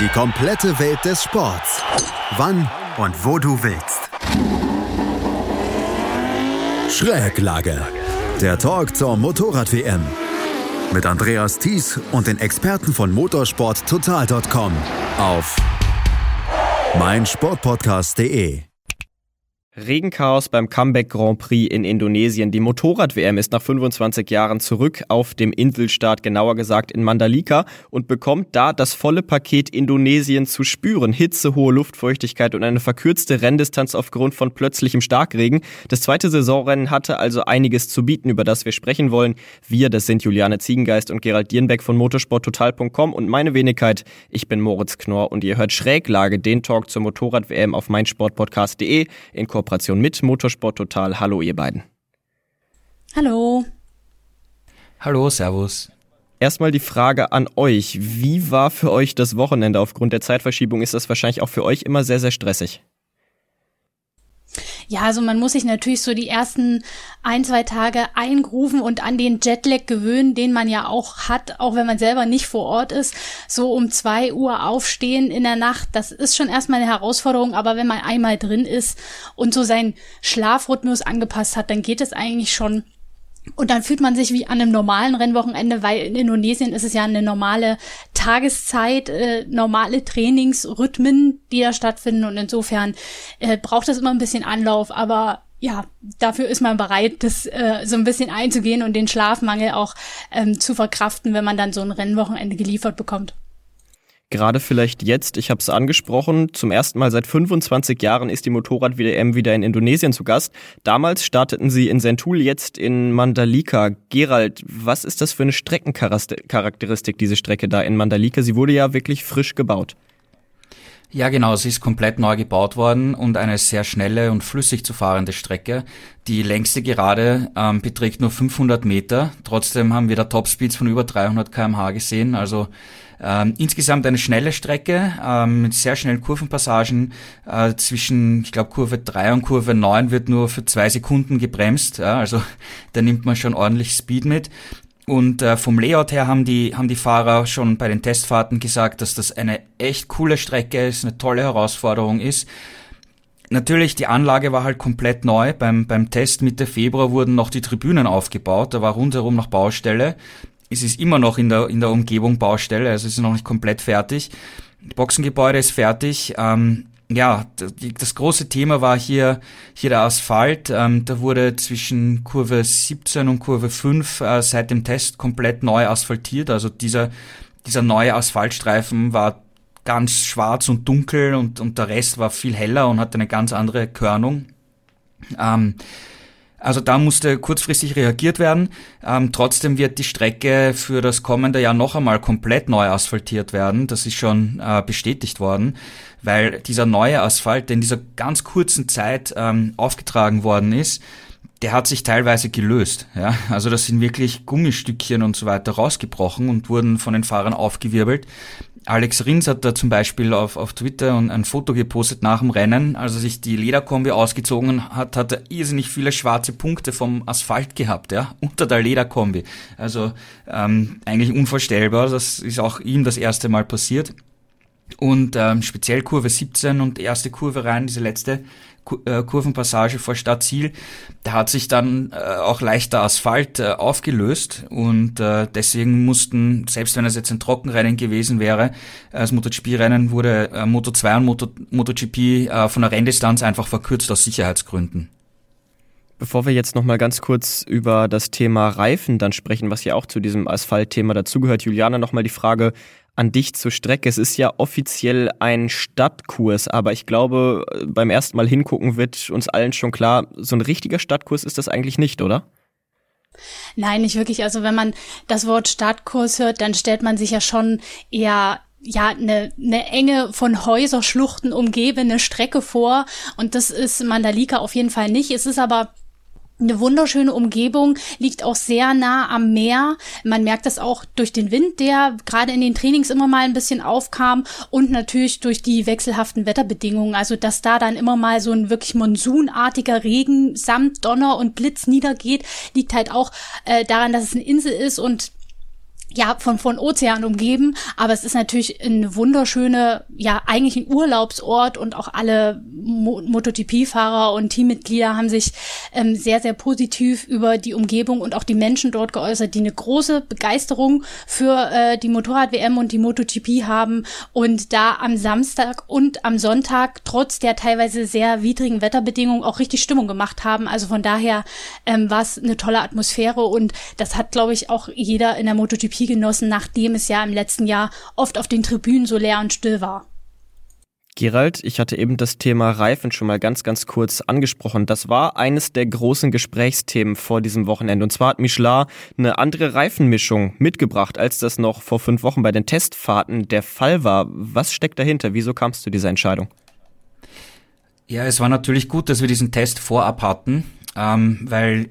Die komplette Welt des Sports. Wann und wo du willst. Schräglage. Der Talk zur Motorrad-WM. Mit Andreas Thies und den Experten von motorsporttotal.com auf meinsportpodcast.de. Regenchaos beim Comeback Grand Prix in Indonesien. Die Motorrad-WM ist nach 25 Jahren zurück auf dem Inselstaat, genauer gesagt in Mandalika, und bekommt da das volle Paket Indonesien zu spüren. Hitze, hohe Luftfeuchtigkeit und eine verkürzte Renndistanz aufgrund von plötzlichem Starkregen. Das zweite Saisonrennen hatte also einiges zu bieten, über das wir sprechen wollen. Wir, das sind Juliane Ziegengeist und Gerald Dierenbeck von motorsporttotal.com und meine Wenigkeit. Ich bin Moritz Knorr und ihr hört Schräglage, den Talk zur Motorrad-WM auf meinsportpodcast.de in Kooperation Kooperation mit Motorsport Total. Hallo, ihr beiden. Hallo. Hallo, Servus. Erstmal die Frage an euch. Wie war für euch das Wochenende? Aufgrund der Zeitverschiebung ist das wahrscheinlich auch für euch immer sehr, sehr stressig. Ja, also man muss sich natürlich so die ersten ein, zwei Tage eingrufen und an den Jetlag gewöhnen, den man ja auch hat, auch wenn man selber nicht vor Ort ist. So um zwei Uhr aufstehen in der Nacht, das ist schon erstmal eine Herausforderung, aber wenn man einmal drin ist und so seinen Schlafrhythmus angepasst hat, dann geht es eigentlich schon. Und dann fühlt man sich wie an einem normalen Rennwochenende, weil in Indonesien ist es ja eine normale Tageszeit, äh, normale Trainingsrhythmen, die da stattfinden. Und insofern äh, braucht es immer ein bisschen Anlauf, aber ja, dafür ist man bereit, das äh, so ein bisschen einzugehen und den Schlafmangel auch ähm, zu verkraften, wenn man dann so ein Rennwochenende geliefert bekommt. Gerade vielleicht jetzt, ich habe es angesprochen, zum ersten Mal seit 25 Jahren ist die Motorrad-WM wieder in Indonesien zu Gast. Damals starteten sie in Sentul, jetzt in Mandalika. Gerald, was ist das für eine Streckencharakteristik, diese Strecke da in Mandalika? Sie wurde ja wirklich frisch gebaut. Ja, genau, sie ist komplett neu gebaut worden und eine sehr schnelle und flüssig zu fahrende Strecke. Die längste Gerade ähm, beträgt nur 500 Meter. Trotzdem haben wir da Topspeeds von über 300 kmh gesehen. Also ähm, insgesamt eine schnelle Strecke ähm, mit sehr schnellen Kurvenpassagen. Äh, zwischen, ich glaube, Kurve 3 und Kurve 9 wird nur für zwei Sekunden gebremst. Ja, also da nimmt man schon ordentlich Speed mit. Und äh, vom Layout her haben die, haben die Fahrer schon bei den Testfahrten gesagt, dass das eine echt coole Strecke ist, eine tolle Herausforderung ist. Natürlich, die Anlage war halt komplett neu. Beim, beim Test Mitte Februar wurden noch die Tribünen aufgebaut. Da war rundherum noch Baustelle es ist immer noch in der, in der Umgebung Baustelle, also es ist noch nicht komplett fertig. Das Boxengebäude ist fertig. Ähm, ja, das große Thema war hier, hier der Asphalt. Ähm, da wurde zwischen Kurve 17 und Kurve 5 äh, seit dem Test komplett neu asphaltiert. Also dieser, dieser neue Asphaltstreifen war ganz schwarz und dunkel und, und der Rest war viel heller und hatte eine ganz andere Körnung. Ähm, also da musste kurzfristig reagiert werden. Ähm, trotzdem wird die Strecke für das kommende Jahr noch einmal komplett neu asphaltiert werden. Das ist schon äh, bestätigt worden, weil dieser neue Asphalt, der in dieser ganz kurzen Zeit ähm, aufgetragen worden ist, der hat sich teilweise gelöst. Ja? Also das sind wirklich Gummistückchen und so weiter rausgebrochen und wurden von den Fahrern aufgewirbelt. Alex Rins hat da zum Beispiel auf, auf Twitter ein Foto gepostet nach dem Rennen. Als er sich die Lederkombi ausgezogen hat, hat er irrsinnig viele schwarze Punkte vom Asphalt gehabt, ja, unter der Lederkombi. Also ähm, eigentlich unvorstellbar. Das ist auch ihm das erste Mal passiert. Und ähm, speziell Kurve 17 und erste Kurve rein, diese letzte Kurvenpassage vor Stadtziel, da hat sich dann äh, auch leichter Asphalt äh, aufgelöst und äh, deswegen mussten, selbst wenn es jetzt ein Trockenrennen gewesen wäre, als MotoGP-Rennen wurde äh, Moto 2 und Moto, MotoGP äh, von der Renndistanz einfach verkürzt aus Sicherheitsgründen. Bevor wir jetzt nochmal ganz kurz über das Thema Reifen dann sprechen, was ja auch zu diesem Asphaltthema dazugehört, Juliana, nochmal die Frage, an dich zur Strecke. Es ist ja offiziell ein Stadtkurs, aber ich glaube, beim ersten Mal hingucken wird uns allen schon klar, so ein richtiger Stadtkurs ist das eigentlich nicht, oder? Nein, nicht wirklich. Also wenn man das Wort Stadtkurs hört, dann stellt man sich ja schon eher ja eine, eine enge von Häuserschluchten umgebene Strecke vor und das ist Mandalika auf jeden Fall nicht. Es ist aber eine wunderschöne Umgebung, liegt auch sehr nah am Meer. Man merkt das auch durch den Wind, der gerade in den Trainings immer mal ein bisschen aufkam und natürlich durch die wechselhaften Wetterbedingungen. Also, dass da dann immer mal so ein wirklich monsunartiger Regen samt Donner und Blitz niedergeht, liegt halt auch äh, daran, dass es eine Insel ist und ja, von, von Ozean umgeben, aber es ist natürlich eine wunderschöne, ja, eigentlich ein Urlaubsort und auch alle Mo MotoGP-Fahrer und Teammitglieder haben sich ähm, sehr, sehr positiv über die Umgebung und auch die Menschen dort geäußert, die eine große Begeisterung für äh, die Motorrad-WM und die MotoGP haben und da am Samstag und am Sonntag trotz der teilweise sehr widrigen Wetterbedingungen auch richtig Stimmung gemacht haben. Also von daher ähm, war es eine tolle Atmosphäre und das hat, glaube ich, auch jeder in der MotoGP genossen, nachdem es ja im letzten Jahr oft auf den Tribünen so leer und still war. Gerald, ich hatte eben das Thema Reifen schon mal ganz, ganz kurz angesprochen. Das war eines der großen Gesprächsthemen vor diesem Wochenende. Und zwar hat Michelin eine andere Reifenmischung mitgebracht, als das noch vor fünf Wochen bei den Testfahrten der Fall war. Was steckt dahinter? Wieso kam es zu dieser Entscheidung? Ja, es war natürlich gut, dass wir diesen Test vorab hatten, ähm, weil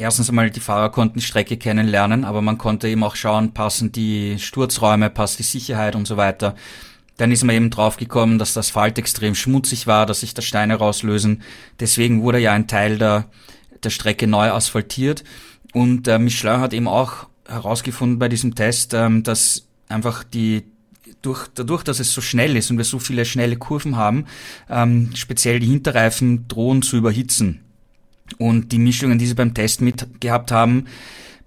erstens einmal die Fahrer konnten die Strecke kennenlernen, aber man konnte eben auch schauen, passen die Sturzräume, passt die Sicherheit und so weiter. Dann ist man eben draufgekommen, dass das Asphalt extrem schmutzig war, dass sich da Steine rauslösen. Deswegen wurde ja ein Teil der, der Strecke neu asphaltiert. Und äh, Michelin hat eben auch herausgefunden bei diesem Test, ähm, dass einfach die durch, dadurch, dass es so schnell ist und wir so viele schnelle Kurven haben, ähm, speziell die Hinterreifen drohen zu überhitzen. Und die Mischungen, die sie beim Test mitgehabt haben,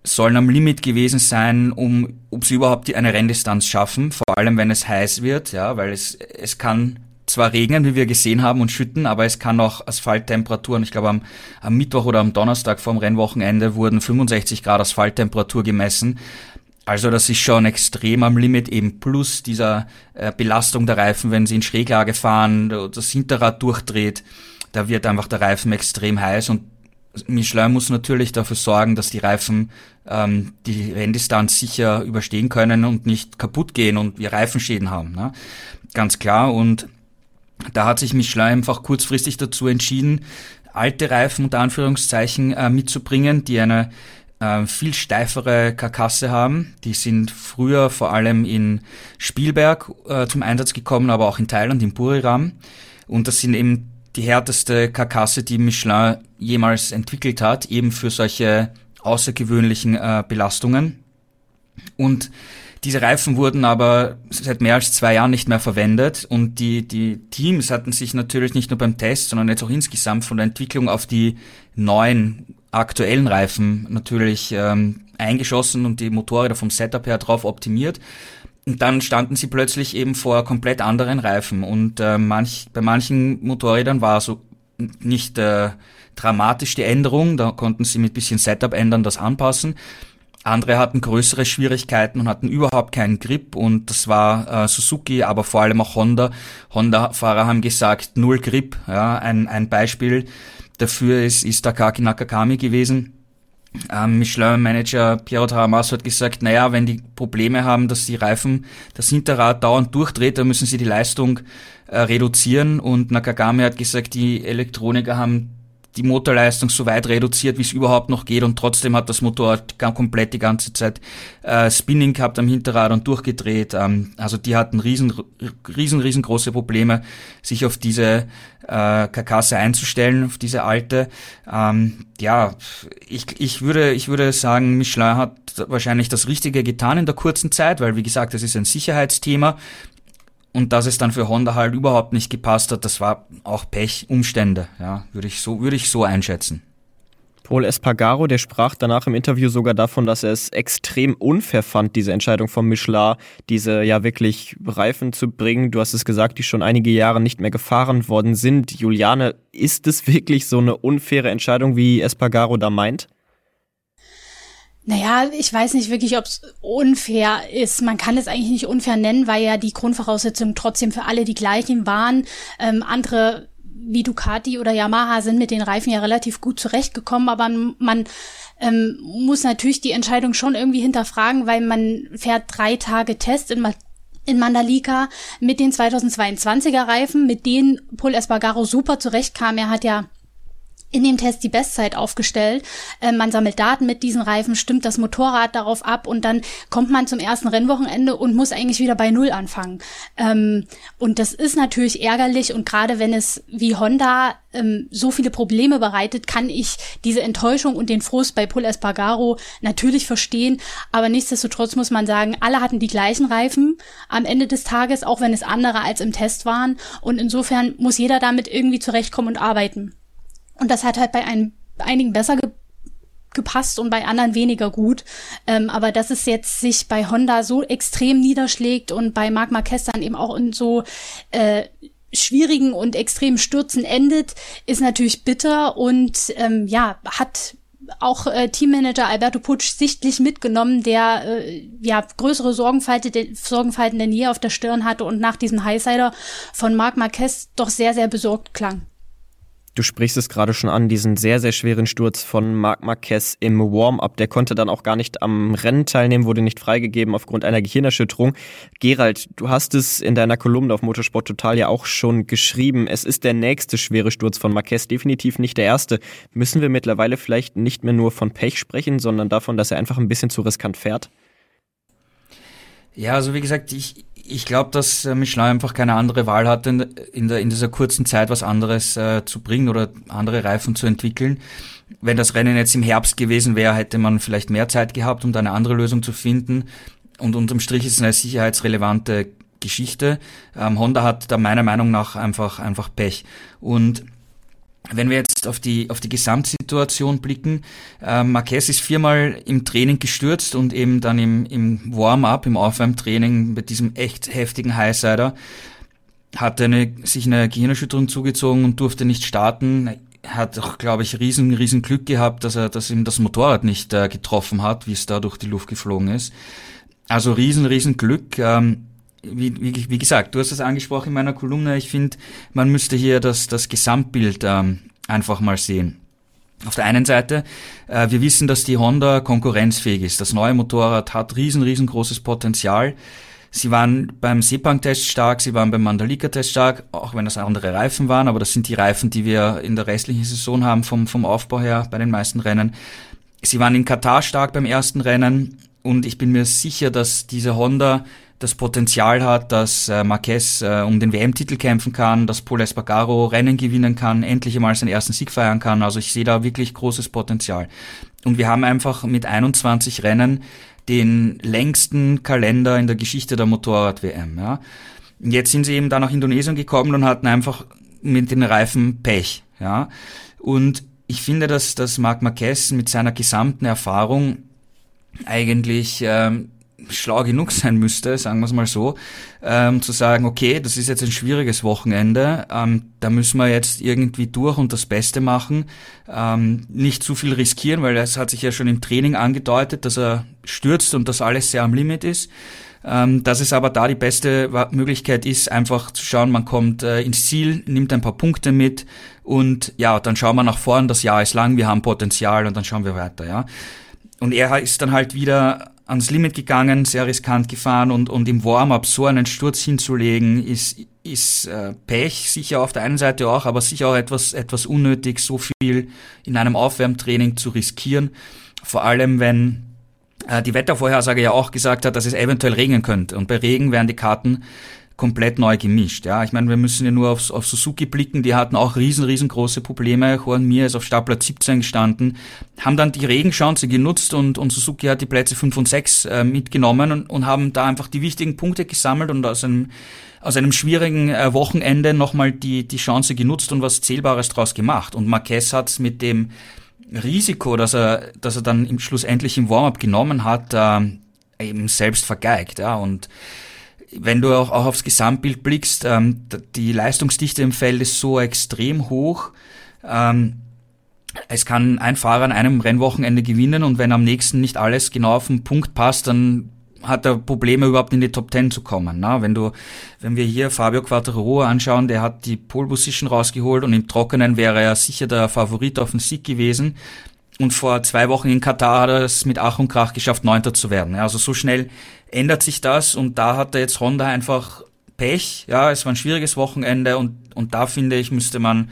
sollen am Limit gewesen sein, um ob sie überhaupt eine Renndistanz schaffen, vor allem wenn es heiß wird, ja, weil es es kann zwar regnen, wie wir gesehen haben, und schütten, aber es kann auch Asphalttemperaturen, ich glaube am, am Mittwoch oder am Donnerstag vorm Rennwochenende wurden 65 Grad Asphalttemperatur gemessen. Also das ist schon extrem am Limit, eben plus dieser äh, Belastung der Reifen, wenn sie in Schräglage fahren, das Hinterrad durchdreht, da wird einfach der Reifen extrem heiß und Michelin muss natürlich dafür sorgen, dass die Reifen ähm, die Renndistanz sicher überstehen können und nicht kaputt gehen und wir Reifenschäden haben. Ne? Ganz klar. Und da hat sich Michelin einfach kurzfristig dazu entschieden, alte Reifen unter Anführungszeichen äh, mitzubringen, die eine äh, viel steifere Karkasse haben. Die sind früher vor allem in Spielberg äh, zum Einsatz gekommen, aber auch in Thailand, in Buriram. Und das sind eben die härteste Karkasse, die Michelin jemals entwickelt hat, eben für solche außergewöhnlichen äh, Belastungen. Und diese Reifen wurden aber seit mehr als zwei Jahren nicht mehr verwendet und die, die Teams hatten sich natürlich nicht nur beim Test, sondern jetzt auch insgesamt von der Entwicklung auf die neuen aktuellen Reifen natürlich ähm, eingeschossen und die Motorräder vom Setup her drauf optimiert. Und dann standen sie plötzlich eben vor komplett anderen Reifen. Und äh, manch, bei manchen Motorrädern war so nicht äh, dramatisch die Änderung, da konnten sie mit bisschen Setup ändern, das anpassen. Andere hatten größere Schwierigkeiten und hatten überhaupt keinen Grip und das war äh, Suzuki, aber vor allem auch Honda. Honda-Fahrer haben gesagt, null Grip. Ja, ein, ein Beispiel dafür ist, ist Takaki Nakakami gewesen ähm, Michelin-Manager Piero Taramasso hat gesagt, naja, wenn die Probleme haben, dass die Reifen das Hinterrad dauernd durchdreht, dann müssen sie die Leistung äh, reduzieren. Und Nakagami hat gesagt, die Elektroniker haben die Motorleistung so weit reduziert, wie es überhaupt noch geht und trotzdem hat das Motorrad komplett die ganze Zeit äh, Spinning gehabt am Hinterrad und durchgedreht. Ähm, also die hatten riesen, riesen, riesengroße Probleme, sich auf diese äh, Karkasse einzustellen, auf diese alte. Ähm, ja, ich, ich würde, ich würde sagen, Michelin hat wahrscheinlich das Richtige getan in der kurzen Zeit, weil wie gesagt, das ist ein Sicherheitsthema. Und dass es dann für Honda halt überhaupt nicht gepasst hat, das war auch Pech, Umstände, ja, würde ich so, würde ich so einschätzen. Paul Espargaro, der sprach danach im Interview sogar davon, dass er es extrem unfair fand, diese Entscheidung von Michelin, diese ja wirklich Reifen zu bringen. Du hast es gesagt, die schon einige Jahre nicht mehr gefahren worden sind. Juliane, ist es wirklich so eine unfaire Entscheidung, wie Espargaro da meint? Naja, ich weiß nicht wirklich, ob es unfair ist. Man kann es eigentlich nicht unfair nennen, weil ja die Grundvoraussetzungen trotzdem für alle die gleichen waren. Ähm, andere wie Ducati oder Yamaha sind mit den Reifen ja relativ gut zurechtgekommen, aber man ähm, muss natürlich die Entscheidung schon irgendwie hinterfragen, weil man fährt drei Tage Test in, in Mandalika mit den 2022er Reifen, mit denen Paul Espargaro super zurechtkam. Er hat ja in dem Test die Bestzeit aufgestellt. Äh, man sammelt Daten mit diesen Reifen, stimmt das Motorrad darauf ab und dann kommt man zum ersten Rennwochenende und muss eigentlich wieder bei Null anfangen. Ähm, und das ist natürlich ärgerlich und gerade wenn es wie Honda ähm, so viele Probleme bereitet, kann ich diese Enttäuschung und den Frust bei Paul Espargaro natürlich verstehen. Aber nichtsdestotrotz muss man sagen, alle hatten die gleichen Reifen am Ende des Tages, auch wenn es andere als im Test waren. Und insofern muss jeder damit irgendwie zurechtkommen und arbeiten. Und das hat halt bei ein, einigen besser ge gepasst und bei anderen weniger gut. Ähm, aber dass es jetzt sich bei Honda so extrem niederschlägt und bei Marc Marquez dann eben auch in so äh, schwierigen und extremen Stürzen endet, ist natürlich bitter und ähm, ja, hat auch äh, Teammanager Alberto Putsch sichtlich mitgenommen, der äh, ja größere Sorgenfalten, Sorgenfalten denn je auf der Stirn hatte und nach diesem Highsider von Marc Marquez doch sehr, sehr besorgt klang. Du sprichst es gerade schon an, diesen sehr, sehr schweren Sturz von Marc Marquez im Warm-up. Der konnte dann auch gar nicht am Rennen teilnehmen, wurde nicht freigegeben aufgrund einer Gehirnerschütterung. Gerald, du hast es in deiner Kolumne auf Motorsport Total ja auch schon geschrieben. Es ist der nächste schwere Sturz von Marquez, definitiv nicht der erste. Müssen wir mittlerweile vielleicht nicht mehr nur von Pech sprechen, sondern davon, dass er einfach ein bisschen zu riskant fährt? Ja, also wie gesagt, ich, ich glaube, dass äh, Michelin einfach keine andere Wahl hatte, in, der, in dieser kurzen Zeit was anderes äh, zu bringen oder andere Reifen zu entwickeln. Wenn das Rennen jetzt im Herbst gewesen wäre, hätte man vielleicht mehr Zeit gehabt, um da eine andere Lösung zu finden. Und unterm Strich ist es eine sicherheitsrelevante Geschichte. Ähm, Honda hat da meiner Meinung nach einfach, einfach Pech. Und wenn wir jetzt auf die, auf die Gesamtsituation blicken, äh, Marquez ist viermal im Training gestürzt und eben dann im, im Warm-up, im Aufwärmtraining mit diesem echt heftigen Highsider, hat eine, sich eine Gehirnerschütterung zugezogen und durfte nicht starten. Hat auch, glaube ich, riesen, riesen Glück gehabt, dass er, dass ihm das Motorrad nicht äh, getroffen hat, wie es da durch die Luft geflogen ist. Also riesen, riesen Glück. Ähm, wie, wie, wie gesagt, du hast es angesprochen in meiner Kolumne, ich finde, man müsste hier das, das Gesamtbild ähm, einfach mal sehen. Auf der einen Seite, äh, wir wissen, dass die Honda konkurrenzfähig ist. Das neue Motorrad hat riesen, riesengroßes Potenzial. Sie waren beim Sepang-Test stark, sie waren beim Mandalika-Test stark, auch wenn das andere Reifen waren, aber das sind die Reifen, die wir in der restlichen Saison haben vom, vom Aufbau her bei den meisten Rennen. Sie waren in Katar stark beim ersten Rennen und ich bin mir sicher, dass diese Honda das Potenzial hat, dass äh, Marquez äh, um den WM-Titel kämpfen kann, dass Paul Espargaro Rennen gewinnen kann, endlich einmal seinen ersten Sieg feiern kann. Also ich sehe da wirklich großes Potenzial. Und wir haben einfach mit 21 Rennen den längsten Kalender in der Geschichte der Motorrad-WM. Ja. Jetzt sind sie eben da nach Indonesien gekommen und hatten einfach mit den Reifen Pech. Ja. Und ich finde, dass, dass Marc Marquez mit seiner gesamten Erfahrung eigentlich ähm, schlau genug sein müsste, sagen wir es mal so, ähm, zu sagen, okay, das ist jetzt ein schwieriges Wochenende, ähm, da müssen wir jetzt irgendwie durch und das Beste machen, ähm, nicht zu viel riskieren, weil es hat sich ja schon im Training angedeutet, dass er stürzt und das alles sehr am Limit ist. Ähm, dass es aber da die beste Möglichkeit ist, einfach zu schauen, man kommt äh, ins Ziel, nimmt ein paar Punkte mit und ja, dann schauen wir nach vorn, das Jahr ist lang, wir haben Potenzial und dann schauen wir weiter, ja. Und er ist dann halt wieder ans Limit gegangen, sehr riskant gefahren und, und im Warm-up so einen Sturz hinzulegen, ist, ist äh, Pech, sicher auf der einen Seite auch, aber sicher auch etwas, etwas unnötig, so viel in einem Aufwärmtraining zu riskieren. Vor allem, wenn äh, die Wettervorhersage ja auch gesagt hat, dass es eventuell regnen könnte. Und bei Regen werden die Karten komplett neu gemischt. Ja, ich meine, wir müssen ja nur auf, auf Suzuki blicken, die hatten auch riesen, riesengroße Probleme. Juan Mir ist auf Startplatz 17 gestanden, haben dann die Regenchance genutzt und, und Suzuki hat die Plätze 5 und 6 äh, mitgenommen und, und haben da einfach die wichtigen Punkte gesammelt und aus einem, aus einem schwierigen äh, Wochenende nochmal die, die Chance genutzt und was Zählbares draus gemacht. Und Marquez hat mit dem Risiko, dass er, dass er dann im schlussendlich im Warm-up genommen hat, äh, eben selbst vergeigt. Ja, und wenn du auch, auch aufs Gesamtbild blickst, ähm, die Leistungsdichte im Feld ist so extrem hoch. Ähm, es kann ein Fahrer an einem Rennwochenende gewinnen und wenn am nächsten nicht alles genau auf den Punkt passt, dann hat er Probleme überhaupt in die Top Ten zu kommen. Na, wenn du, wenn wir hier Fabio Quattro anschauen, der hat die Pole Position rausgeholt und im Trockenen wäre er sicher der Favorit auf den Sieg gewesen. Und vor zwei Wochen in Katar hat er es mit Ach und Krach geschafft, Neunter zu werden. Also so schnell ändert sich das und da hatte jetzt Honda einfach Pech. Ja, es war ein schwieriges Wochenende und, und da finde ich, müsste man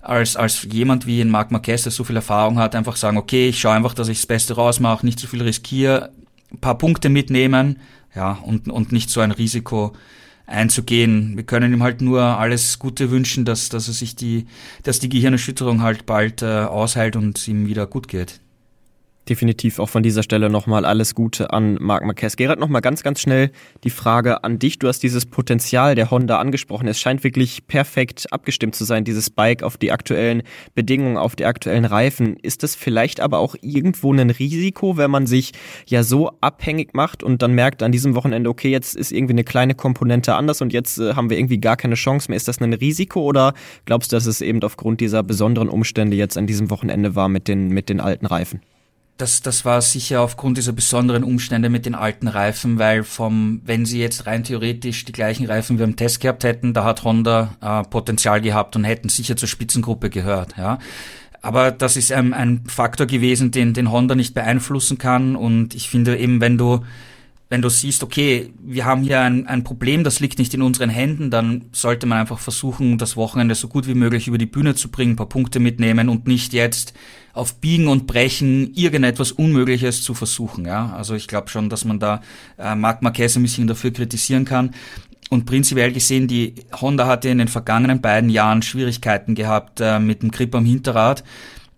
als, als jemand wie ein Marc Marquez, der so viel Erfahrung hat, einfach sagen, okay, ich schaue einfach, dass ich das Beste rausmache, nicht zu viel riskiere, ein paar Punkte mitnehmen, ja, und, und nicht so ein Risiko einzugehen. Wir können ihm halt nur alles Gute wünschen, dass, dass er sich die, dass die Gehirnerschütterung halt bald äh, ausheilt und ihm wieder gut geht definitiv auch von dieser Stelle nochmal alles Gute an Marc Marquez. Gerhard, nochmal ganz, ganz schnell die Frage an dich. Du hast dieses Potenzial der Honda angesprochen. Es scheint wirklich perfekt abgestimmt zu sein, dieses Bike auf die aktuellen Bedingungen, auf die aktuellen Reifen. Ist das vielleicht aber auch irgendwo ein Risiko, wenn man sich ja so abhängig macht und dann merkt an diesem Wochenende, okay, jetzt ist irgendwie eine kleine Komponente anders und jetzt äh, haben wir irgendwie gar keine Chance mehr. Ist das ein Risiko oder glaubst du, dass es eben aufgrund dieser besonderen Umstände jetzt an diesem Wochenende war mit den, mit den alten Reifen? Das, das war sicher aufgrund dieser besonderen Umstände mit den alten Reifen, weil vom, wenn sie jetzt rein theoretisch die gleichen Reifen wie im Test gehabt hätten, da hat Honda äh, Potenzial gehabt und hätten sicher zur Spitzengruppe gehört, ja. Aber das ist ein, ein Faktor gewesen, den, den Honda nicht beeinflussen kann und ich finde eben, wenn du wenn du siehst, okay, wir haben hier ein, ein Problem, das liegt nicht in unseren Händen, dann sollte man einfach versuchen, das Wochenende so gut wie möglich über die Bühne zu bringen, ein paar Punkte mitnehmen und nicht jetzt auf Biegen und Brechen irgendetwas Unmögliches zu versuchen. Ja? Also ich glaube schon, dass man da äh, Marc Marquez ein bisschen dafür kritisieren kann. Und prinzipiell gesehen, die Honda hatte in den vergangenen beiden Jahren Schwierigkeiten gehabt äh, mit dem Grip am Hinterrad.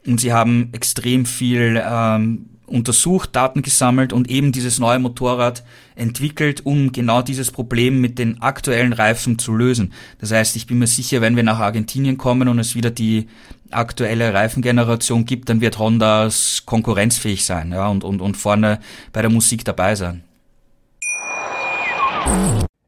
Und sie haben extrem viel ähm, untersucht, Daten gesammelt und eben dieses neue Motorrad entwickelt, um genau dieses Problem mit den aktuellen Reifen zu lösen. Das heißt, ich bin mir sicher, wenn wir nach Argentinien kommen und es wieder die aktuelle Reifengeneration gibt, dann wird Honda konkurrenzfähig sein ja, und, und, und vorne bei der Musik dabei sein.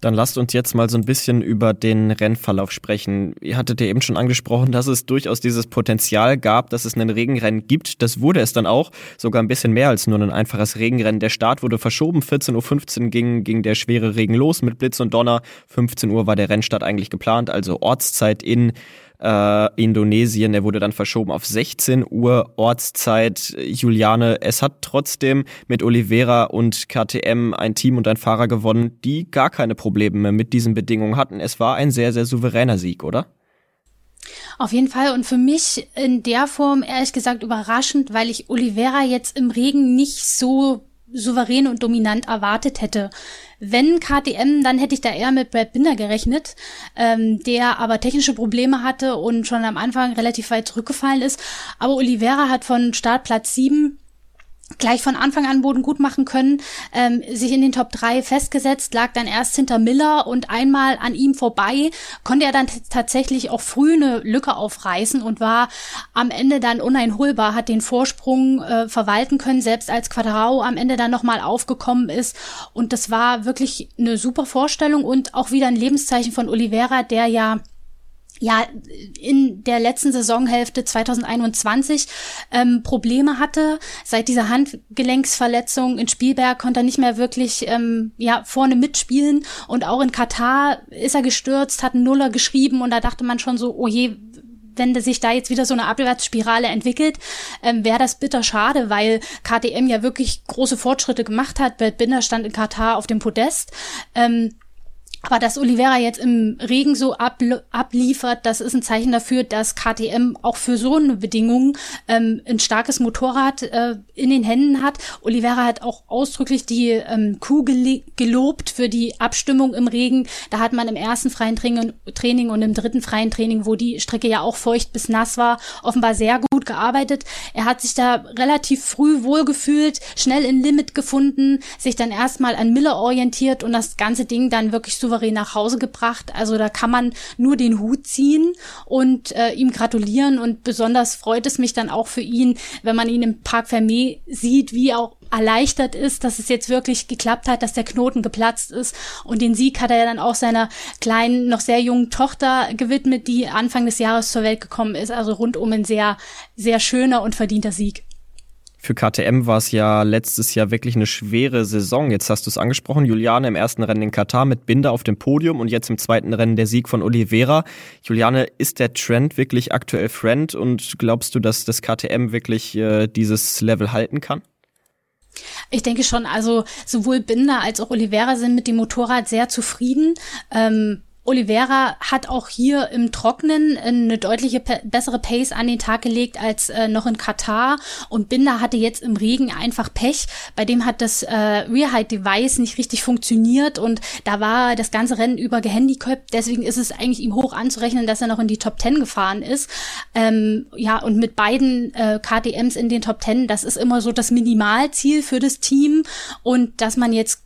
Dann lasst uns jetzt mal so ein bisschen über den Rennverlauf sprechen. Ihr hattet ja eben schon angesprochen, dass es durchaus dieses Potenzial gab, dass es einen Regenrennen gibt. Das wurde es dann auch, sogar ein bisschen mehr als nur ein einfaches Regenrennen. Der Start wurde verschoben, 14.15 Uhr ging, ging der schwere Regen los mit Blitz und Donner. 15 Uhr war der Rennstart eigentlich geplant, also Ortszeit in äh, Indonesien. Er wurde dann verschoben auf 16 Uhr Ortszeit. Juliane, es hat trotzdem mit Oliveira und KTM ein Team und ein Fahrer gewonnen, die gar keine Probleme mehr mit diesen Bedingungen hatten. Es war ein sehr, sehr souveräner Sieg, oder? Auf jeden Fall und für mich in der Form ehrlich gesagt überraschend, weil ich Oliveira jetzt im Regen nicht so souverän und dominant erwartet hätte. Wenn KTM, dann hätte ich da eher mit Brad Binder gerechnet, ähm, der aber technische Probleme hatte und schon am Anfang relativ weit zurückgefallen ist. Aber Oliveira hat von Startplatz 7 gleich von Anfang an Boden gut machen können, ähm, sich in den Top 3 festgesetzt, lag dann erst hinter Miller und einmal an ihm vorbei, konnte er dann tatsächlich auch früh eine Lücke aufreißen und war am Ende dann uneinholbar, hat den Vorsprung äh, verwalten können, selbst als Quadrao am Ende dann nochmal aufgekommen ist. Und das war wirklich eine super Vorstellung und auch wieder ein Lebenszeichen von Oliveira, der ja ja in der letzten Saisonhälfte 2021 ähm, Probleme hatte. Seit dieser Handgelenksverletzung in Spielberg konnte er nicht mehr wirklich ähm, ja vorne mitspielen und auch in Katar ist er gestürzt, hat einen Nuller geschrieben und da dachte man schon so, oh je, wenn sich da jetzt wieder so eine Abwärtsspirale entwickelt, ähm, wäre das bitter schade, weil KTM ja wirklich große Fortschritte gemacht hat. Bert Binder stand in Katar auf dem Podest. Ähm, aber dass Oliveira jetzt im Regen so abliefert, das ist ein Zeichen dafür, dass KTM auch für so eine Bedingung ähm, ein starkes Motorrad äh, in den Händen hat. Oliveira hat auch ausdrücklich die ähm, Kuh gelobt für die Abstimmung im Regen. Da hat man im ersten freien Training und im dritten freien Training, wo die Strecke ja auch feucht bis nass war, offenbar sehr gut gearbeitet. Er hat sich da relativ früh wohlgefühlt, schnell in Limit gefunden, sich dann erstmal an Miller orientiert und das ganze Ding dann wirklich so souverän nach Hause gebracht. Also da kann man nur den Hut ziehen und äh, ihm gratulieren. Und besonders freut es mich dann auch für ihn, wenn man ihn im Park Fermé sieht, wie auch erleichtert ist, dass es jetzt wirklich geklappt hat, dass der Knoten geplatzt ist. Und den Sieg hat er ja dann auch seiner kleinen, noch sehr jungen Tochter gewidmet, die Anfang des Jahres zur Welt gekommen ist. Also rundum ein sehr, sehr schöner und verdienter Sieg. Für KTM war es ja letztes Jahr wirklich eine schwere Saison. Jetzt hast du es angesprochen, Juliane im ersten Rennen in Katar mit Binder auf dem Podium und jetzt im zweiten Rennen der Sieg von Oliveira. Juliane, ist der Trend wirklich aktuell Friend und glaubst du, dass das KTM wirklich äh, dieses Level halten kann? Ich denke schon, also sowohl Binder als auch Oliveira sind mit dem Motorrad sehr zufrieden. Ähm, Oliveira hat auch hier im Trocknen eine deutliche bessere Pace an den Tag gelegt als äh, noch in Katar und Binder hatte jetzt im Regen einfach Pech. Bei dem hat das äh, Rear-Height-Device nicht richtig funktioniert und da war das ganze Rennen über gehandicapt. Deswegen ist es eigentlich ihm hoch anzurechnen, dass er noch in die Top 10 gefahren ist. Ähm, ja, und mit beiden äh, KTMs in den Top 10, das ist immer so das Minimalziel für das Team und dass man jetzt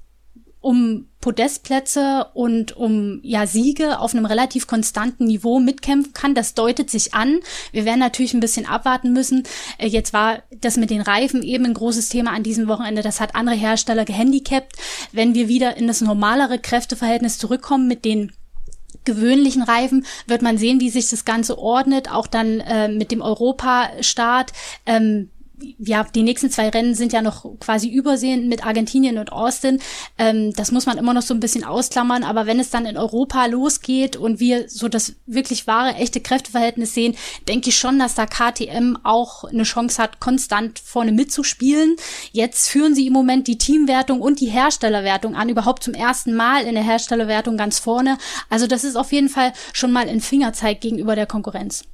um Podestplätze und um ja Siege auf einem relativ konstanten Niveau mitkämpfen kann. Das deutet sich an. Wir werden natürlich ein bisschen abwarten müssen. Äh, jetzt war das mit den Reifen eben ein großes Thema an diesem Wochenende. Das hat andere Hersteller gehandicapt. Wenn wir wieder in das normalere Kräfteverhältnis zurückkommen mit den gewöhnlichen Reifen wird man sehen, wie sich das Ganze ordnet, auch dann äh, mit dem Europastart. Ähm, ja, die nächsten zwei Rennen sind ja noch quasi übersehen mit Argentinien und Austin. Ähm, das muss man immer noch so ein bisschen ausklammern. Aber wenn es dann in Europa losgeht und wir so das wirklich wahre, echte Kräfteverhältnis sehen, denke ich schon, dass da KTM auch eine Chance hat, konstant vorne mitzuspielen. Jetzt führen sie im Moment die Teamwertung und die Herstellerwertung an, überhaupt zum ersten Mal in der Herstellerwertung ganz vorne. Also das ist auf jeden Fall schon mal ein Fingerzeig gegenüber der Konkurrenz.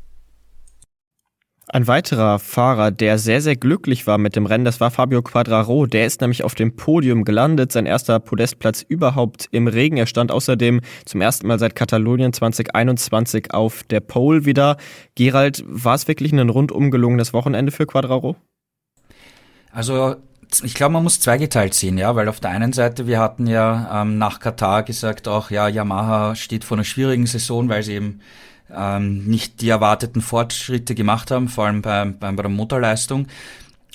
Ein weiterer Fahrer, der sehr, sehr glücklich war mit dem Rennen, das war Fabio Quadraro. Der ist nämlich auf dem Podium gelandet, sein erster Podestplatz überhaupt im Regen. Er stand außerdem zum ersten Mal seit Katalonien 2021 auf der Pole wieder. Gerald, war es wirklich ein rundum gelungenes Wochenende für Quadraro? Also ich glaube, man muss zweigeteilt sehen, ja, weil auf der einen Seite, wir hatten ja ähm, nach Katar gesagt auch, ja, Yamaha steht vor einer schwierigen Saison, weil sie eben ähm, nicht die erwarteten Fortschritte gemacht haben, vor allem bei, bei, bei der Motorleistung.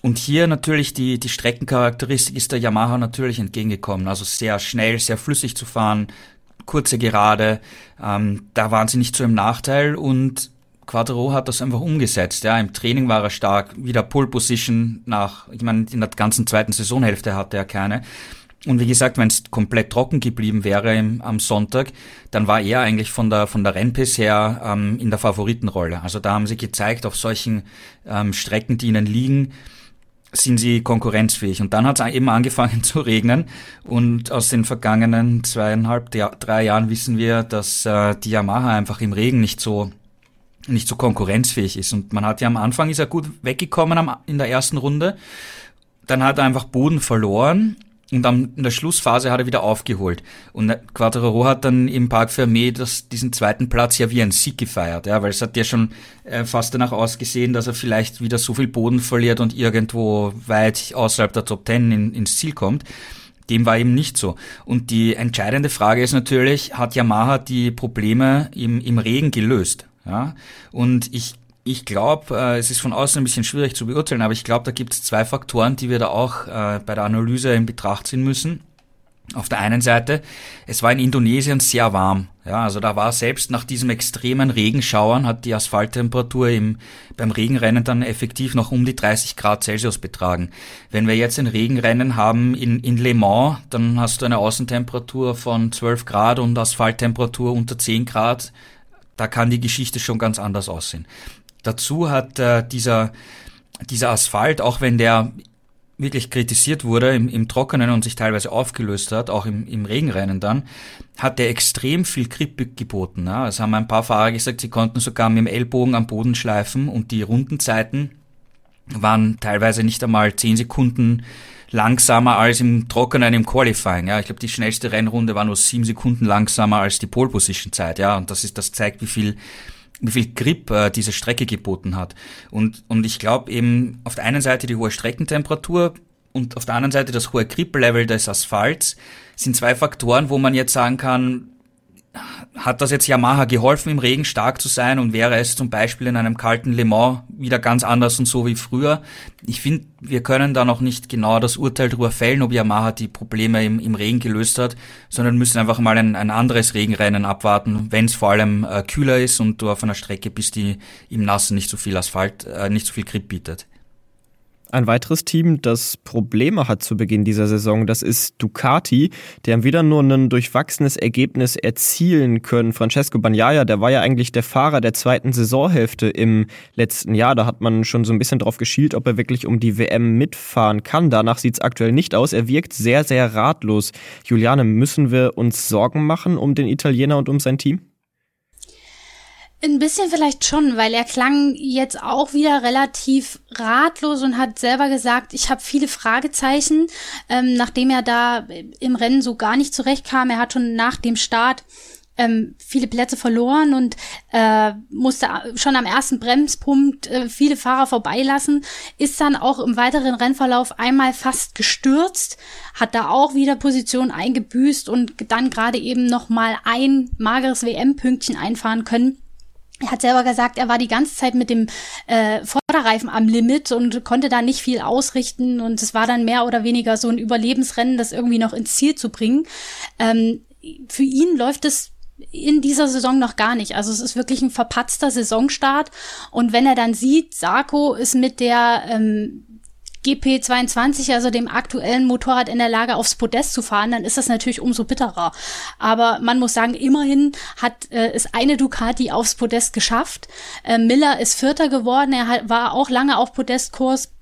Und hier natürlich die, die Streckencharakteristik ist der Yamaha natürlich entgegengekommen. Also sehr schnell, sehr flüssig zu fahren, kurze Gerade. Ähm, da waren sie nicht so im Nachteil und Quattro hat das einfach umgesetzt. Ja, im Training war er stark, wieder Pole Position nach, ich meine, in der ganzen zweiten Saisonhälfte hatte er keine. Und wie gesagt, wenn es komplett trocken geblieben wäre im, am Sonntag, dann war er eigentlich von der von der Rennpace her ähm, in der Favoritenrolle. Also da haben sie gezeigt, auf solchen ähm, Strecken, die ihnen liegen, sind sie konkurrenzfähig. Und dann hat es eben angefangen zu regnen. Und aus den vergangenen zweieinhalb, drei Jahren wissen wir, dass äh, die Yamaha einfach im Regen nicht so nicht so konkurrenzfähig ist. Und man hat ja am Anfang ist er gut weggekommen am, in der ersten Runde. Dann hat er einfach Boden verloren und dann in der Schlussphase hat er wieder aufgeholt. Und Quattro hat dann im Park Fermé das, diesen zweiten Platz ja wie ein Sieg gefeiert, ja, weil es hat ja schon äh, fast danach ausgesehen, dass er vielleicht wieder so viel Boden verliert und irgendwo weit außerhalb der Top Ten in, ins Ziel kommt. Dem war eben nicht so. Und die entscheidende Frage ist natürlich, hat Yamaha die Probleme im, im Regen gelöst? Ja? Und ich ich glaube, äh, es ist von außen ein bisschen schwierig zu beurteilen, aber ich glaube, da gibt es zwei Faktoren, die wir da auch äh, bei der Analyse in Betracht ziehen müssen. Auf der einen Seite, es war in Indonesien sehr warm. Ja, also da war selbst nach diesem extremen Regenschauern hat die Asphalttemperatur im, beim Regenrennen dann effektiv noch um die 30 Grad Celsius betragen. Wenn wir jetzt ein Regenrennen haben in, in Le Mans, dann hast du eine Außentemperatur von 12 Grad und Asphalttemperatur unter 10 Grad. Da kann die Geschichte schon ganz anders aussehen. Dazu hat äh, dieser, dieser Asphalt, auch wenn der wirklich kritisiert wurde im, im Trockenen und sich teilweise aufgelöst hat, auch im, im Regenrennen dann, hat der extrem viel Grip geboten. Ja. Es haben ein paar Fahrer gesagt, sie konnten sogar mit dem Ellbogen am Boden schleifen und die Rundenzeiten waren teilweise nicht einmal zehn Sekunden langsamer als im Trockenen im Qualifying. Ja, ich glaube, die schnellste Rennrunde war nur sieben Sekunden langsamer als die Pole Position Zeit. Ja, und das ist, das zeigt, wie viel wie viel Grip äh, diese Strecke geboten hat. Und, und ich glaube eben auf der einen Seite die hohe Streckentemperatur und auf der anderen Seite das hohe Grip-Level des Asphalts sind zwei Faktoren, wo man jetzt sagen kann, hat das jetzt Yamaha geholfen, im Regen stark zu sein und wäre es zum Beispiel in einem kalten Le Mans wieder ganz anders und so wie früher? Ich finde, wir können da noch nicht genau das Urteil darüber fällen, ob Yamaha die Probleme im, im Regen gelöst hat, sondern müssen einfach mal ein, ein anderes Regenrennen abwarten, wenn es vor allem äh, kühler ist und du auf einer Strecke bist, die im Nassen nicht so viel Asphalt, äh, nicht so viel Grip bietet. Ein weiteres Team, das Probleme hat zu Beginn dieser Saison, das ist Ducati. Die haben wieder nur ein durchwachsenes Ergebnis erzielen können. Francesco Bagnaia, der war ja eigentlich der Fahrer der zweiten Saisonhälfte im letzten Jahr. Da hat man schon so ein bisschen drauf geschielt, ob er wirklich um die WM mitfahren kann. Danach sieht es aktuell nicht aus. Er wirkt sehr, sehr ratlos. Juliane, müssen wir uns Sorgen machen um den Italiener und um sein Team? Ein bisschen vielleicht schon, weil er klang jetzt auch wieder relativ ratlos und hat selber gesagt, ich habe viele Fragezeichen, ähm, nachdem er da im Rennen so gar nicht zurechtkam. Er hat schon nach dem Start ähm, viele Plätze verloren und äh, musste schon am ersten Bremspunkt äh, viele Fahrer vorbeilassen, ist dann auch im weiteren Rennverlauf einmal fast gestürzt, hat da auch wieder Position eingebüßt und dann gerade eben noch mal ein mageres WM-Pünktchen einfahren können. Er hat selber gesagt, er war die ganze Zeit mit dem äh, Vorderreifen am Limit und konnte da nicht viel ausrichten und es war dann mehr oder weniger so ein Überlebensrennen, das irgendwie noch ins Ziel zu bringen. Ähm, für ihn läuft es in dieser Saison noch gar nicht. Also es ist wirklich ein verpatzter Saisonstart. Und wenn er dann sieht, Sarko ist mit der ähm, GP22, also dem aktuellen Motorrad in der Lage, aufs Podest zu fahren, dann ist das natürlich umso bitterer. Aber man muss sagen, immerhin hat äh, es eine Ducati aufs Podest geschafft. Äh, Miller ist Vierter geworden. Er hat, war auch lange auf Podestkurs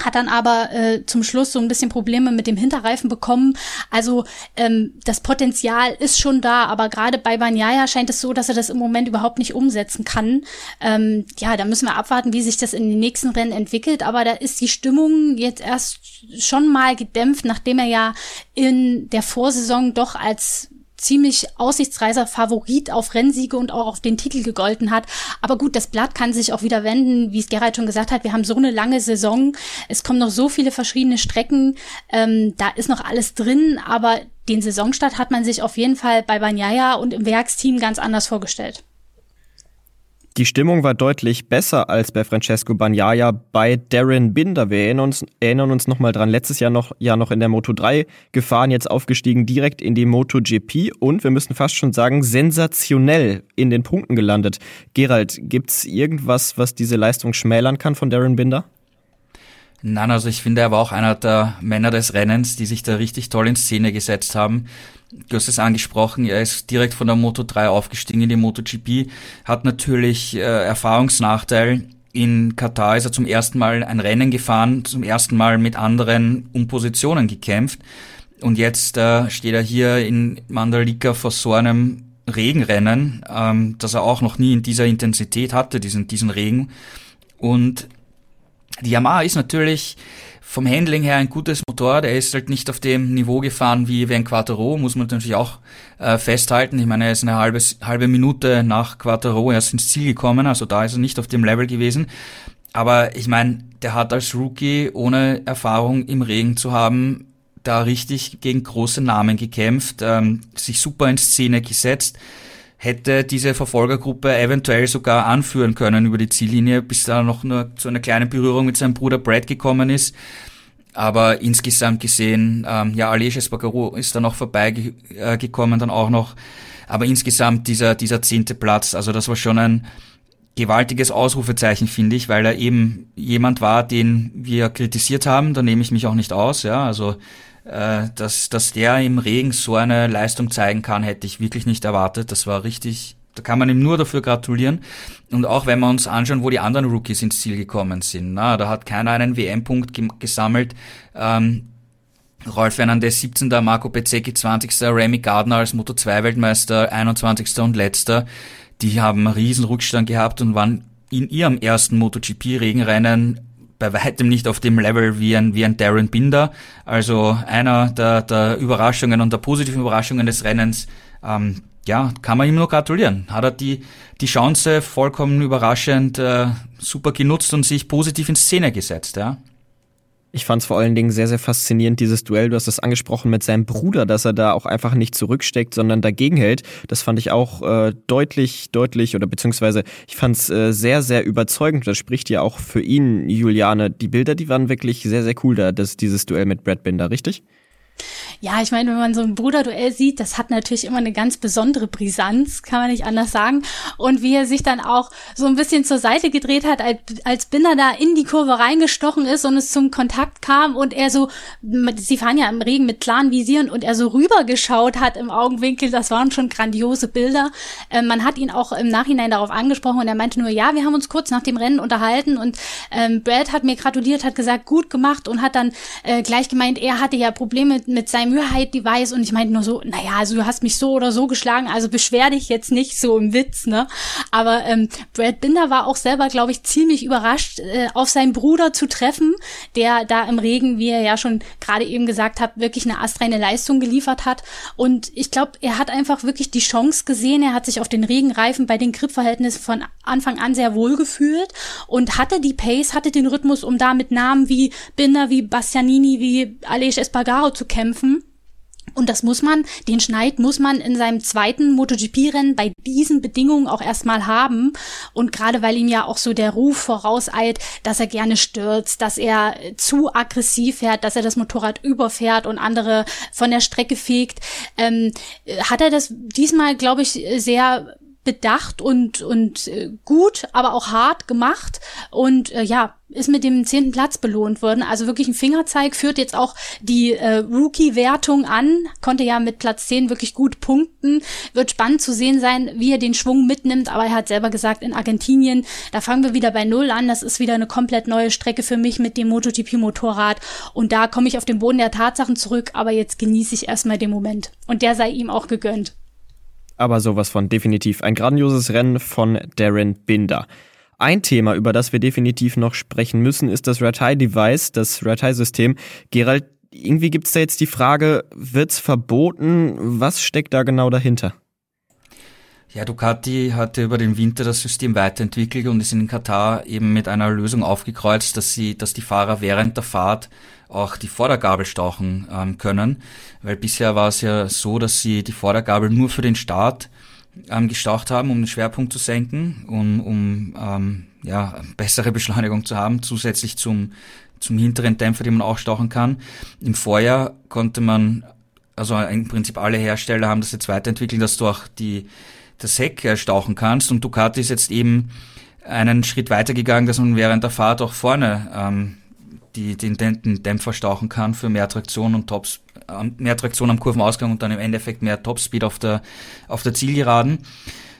hat dann aber äh, zum Schluss so ein bisschen Probleme mit dem Hinterreifen bekommen. Also ähm, das Potenzial ist schon da, aber gerade bei Banyaya scheint es so, dass er das im Moment überhaupt nicht umsetzen kann. Ähm, ja, da müssen wir abwarten, wie sich das in den nächsten Rennen entwickelt. Aber da ist die Stimmung jetzt erst schon mal gedämpft, nachdem er ja in der Vorsaison doch als ziemlich aussichtsreicher Favorit auf Rennsiege und auch auf den Titel gegolten hat. Aber gut, das Blatt kann sich auch wieder wenden, wie es Gerald schon gesagt hat. Wir haben so eine lange Saison. Es kommen noch so viele verschiedene Strecken. Ähm, da ist noch alles drin, aber den Saisonstart hat man sich auf jeden Fall bei Banyaya und im Werksteam ganz anders vorgestellt. Die Stimmung war deutlich besser als bei Francesco Bagnaia bei Darren Binder. Wir erinnern uns, erinnern uns nochmal dran, letztes Jahr noch, ja noch in der Moto 3 gefahren, jetzt aufgestiegen direkt in die Moto GP und wir müssen fast schon sagen, sensationell in den Punkten gelandet. Gerald, gibt's irgendwas, was diese Leistung schmälern kann von Darren Binder? Nein, also ich finde, er war auch einer der Männer des Rennens, die sich da richtig toll in Szene gesetzt haben. Du hast es angesprochen, er ist direkt von der Moto 3 aufgestiegen in die MotoGP, hat natürlich äh, Erfahrungsnachteil. In Katar ist er zum ersten Mal ein Rennen gefahren, zum ersten Mal mit anderen um Positionen gekämpft. Und jetzt äh, steht er hier in Mandalika vor so einem Regenrennen, ähm, das er auch noch nie in dieser Intensität hatte, diesen, diesen Regen. Und die Yamaha ist natürlich vom Handling her ein gutes Motorrad. Er ist halt nicht auf dem Niveau gefahren wie ein Quattro, muss man natürlich auch äh, festhalten. Ich meine, er ist eine halbe, halbe Minute nach Quattro erst ins Ziel gekommen, also da ist er nicht auf dem Level gewesen. Aber ich meine, der hat als Rookie, ohne Erfahrung im Regen zu haben, da richtig gegen große Namen gekämpft, ähm, sich super in Szene gesetzt hätte diese Verfolgergruppe eventuell sogar anführen können über die Ziellinie, bis da noch nur zu einer kleinen Berührung mit seinem Bruder Brad gekommen ist. Aber insgesamt gesehen, ähm, ja, Aleix Espargaro ist da noch vorbeigekommen, äh, dann auch noch. Aber insgesamt dieser, dieser zehnte Platz, also das war schon ein gewaltiges Ausrufezeichen, finde ich, weil er eben jemand war, den wir kritisiert haben, da nehme ich mich auch nicht aus, ja, also äh, dass, dass der im Regen so eine Leistung zeigen kann, hätte ich wirklich nicht erwartet. Das war richtig, da kann man ihm nur dafür gratulieren. Und auch wenn wir uns anschauen, wo die anderen Rookies ins Ziel gekommen sind, na, da hat keiner einen WM-Punkt gesammelt. Ähm, Rolf Fernandez 17. Marco Bezzecchi 20. Remy Gardner als Moto 2 Weltmeister 21. und letzter. Die haben einen riesen Rückstand gehabt und waren in ihrem ersten MotoGP Regenrennen bei weitem nicht auf dem Level wie ein, wie ein Darren Binder. Also einer der, der Überraschungen und der positiven Überraschungen des Rennens. Ähm, ja, kann man ihm nur gratulieren. Hat er die, die Chance vollkommen überraschend äh, super genutzt und sich positiv in Szene gesetzt, ja. Ich fand es vor allen Dingen sehr, sehr faszinierend, dieses Duell. Du hast es angesprochen mit seinem Bruder, dass er da auch einfach nicht zurücksteckt, sondern dagegen hält. Das fand ich auch äh, deutlich, deutlich oder beziehungsweise ich fand es äh, sehr, sehr überzeugend. Das spricht ja auch für ihn, Juliane. Die Bilder, die waren wirklich sehr, sehr cool da, das, dieses Duell mit Brad Binder, richtig? Ja, ich meine, wenn man so ein Bruderduell sieht, das hat natürlich immer eine ganz besondere Brisanz, kann man nicht anders sagen. Und wie er sich dann auch so ein bisschen zur Seite gedreht hat, als, als Binder da in die Kurve reingestochen ist und es zum Kontakt kam und er so, sie fahren ja im Regen mit klaren Visieren und er so rübergeschaut hat im Augenwinkel, das waren schon grandiose Bilder. Ähm, man hat ihn auch im Nachhinein darauf angesprochen und er meinte nur, ja, wir haben uns kurz nach dem Rennen unterhalten und ähm, Brad hat mir gratuliert, hat gesagt, gut gemacht und hat dann äh, gleich gemeint, er hatte ja Probleme mit seinem Müheheit-Device und ich meinte nur so, naja, also du hast mich so oder so geschlagen, also beschwer dich jetzt nicht so im Witz, ne? Aber ähm, Brad Binder war auch selber, glaube ich, ziemlich überrascht, äh, auf seinen Bruder zu treffen, der da im Regen, wie er ja schon gerade eben gesagt hat, wirklich eine astreine Leistung geliefert hat. Und ich glaube, er hat einfach wirklich die Chance gesehen, er hat sich auf den Regenreifen bei den Gripverhältnissen von Anfang an sehr wohl gefühlt und hatte die Pace, hatte den Rhythmus, um da mit Namen wie Binder, wie Bastianini, wie Aleix Espargaro zu kämpfen. Und das muss man, den Schneid muss man in seinem zweiten MotoGP-Rennen bei diesen Bedingungen auch erstmal haben. Und gerade weil ihm ja auch so der Ruf vorauseilt, dass er gerne stürzt, dass er zu aggressiv fährt, dass er das Motorrad überfährt und andere von der Strecke fegt, ähm, hat er das diesmal, glaube ich, sehr bedacht und und äh, gut, aber auch hart gemacht und äh, ja ist mit dem zehnten Platz belohnt worden. Also wirklich ein Fingerzeig führt jetzt auch die äh, Rookie-Wertung an, konnte ja mit Platz zehn wirklich gut punkten. Wird spannend zu sehen sein, wie er den Schwung mitnimmt. Aber er hat selber gesagt, in Argentinien, da fangen wir wieder bei Null an. Das ist wieder eine komplett neue Strecke für mich mit dem MotoGP-Motorrad. Und da komme ich auf den Boden der Tatsachen zurück. Aber jetzt genieße ich erstmal den Moment. Und der sei ihm auch gegönnt aber sowas von definitiv ein grandioses Rennen von Darren Binder. Ein Thema, über das wir definitiv noch sprechen müssen, ist das Red High Device, das Red High System. Gerald, irgendwie gibt es da jetzt die Frage, wird's verboten? Was steckt da genau dahinter? Ja, Ducati hatte über den Winter das System weiterentwickelt und ist in Katar eben mit einer Lösung aufgekreuzt, dass sie, dass die Fahrer während der Fahrt auch die Vordergabel stauchen ähm, können, weil bisher war es ja so, dass sie die Vordergabel nur für den Start ähm, gestaucht haben, um den Schwerpunkt zu senken, um, um ähm, ja, bessere Beschleunigung zu haben, zusätzlich zum, zum hinteren Dämpfer, den man auch stauchen kann. Im Vorjahr konnte man, also im Prinzip alle Hersteller haben das jetzt weiterentwickelt, dass du auch die das Heck stauchen kannst. Und Ducati ist jetzt eben einen Schritt weiter gegangen, dass man während der Fahrt auch vorne ähm, die, den, den Dämpfer stauchen kann für mehr Traktion und Tops, äh, mehr Traktion am Kurvenausgang und dann im Endeffekt mehr Topspeed auf der, auf der Zielgeraden.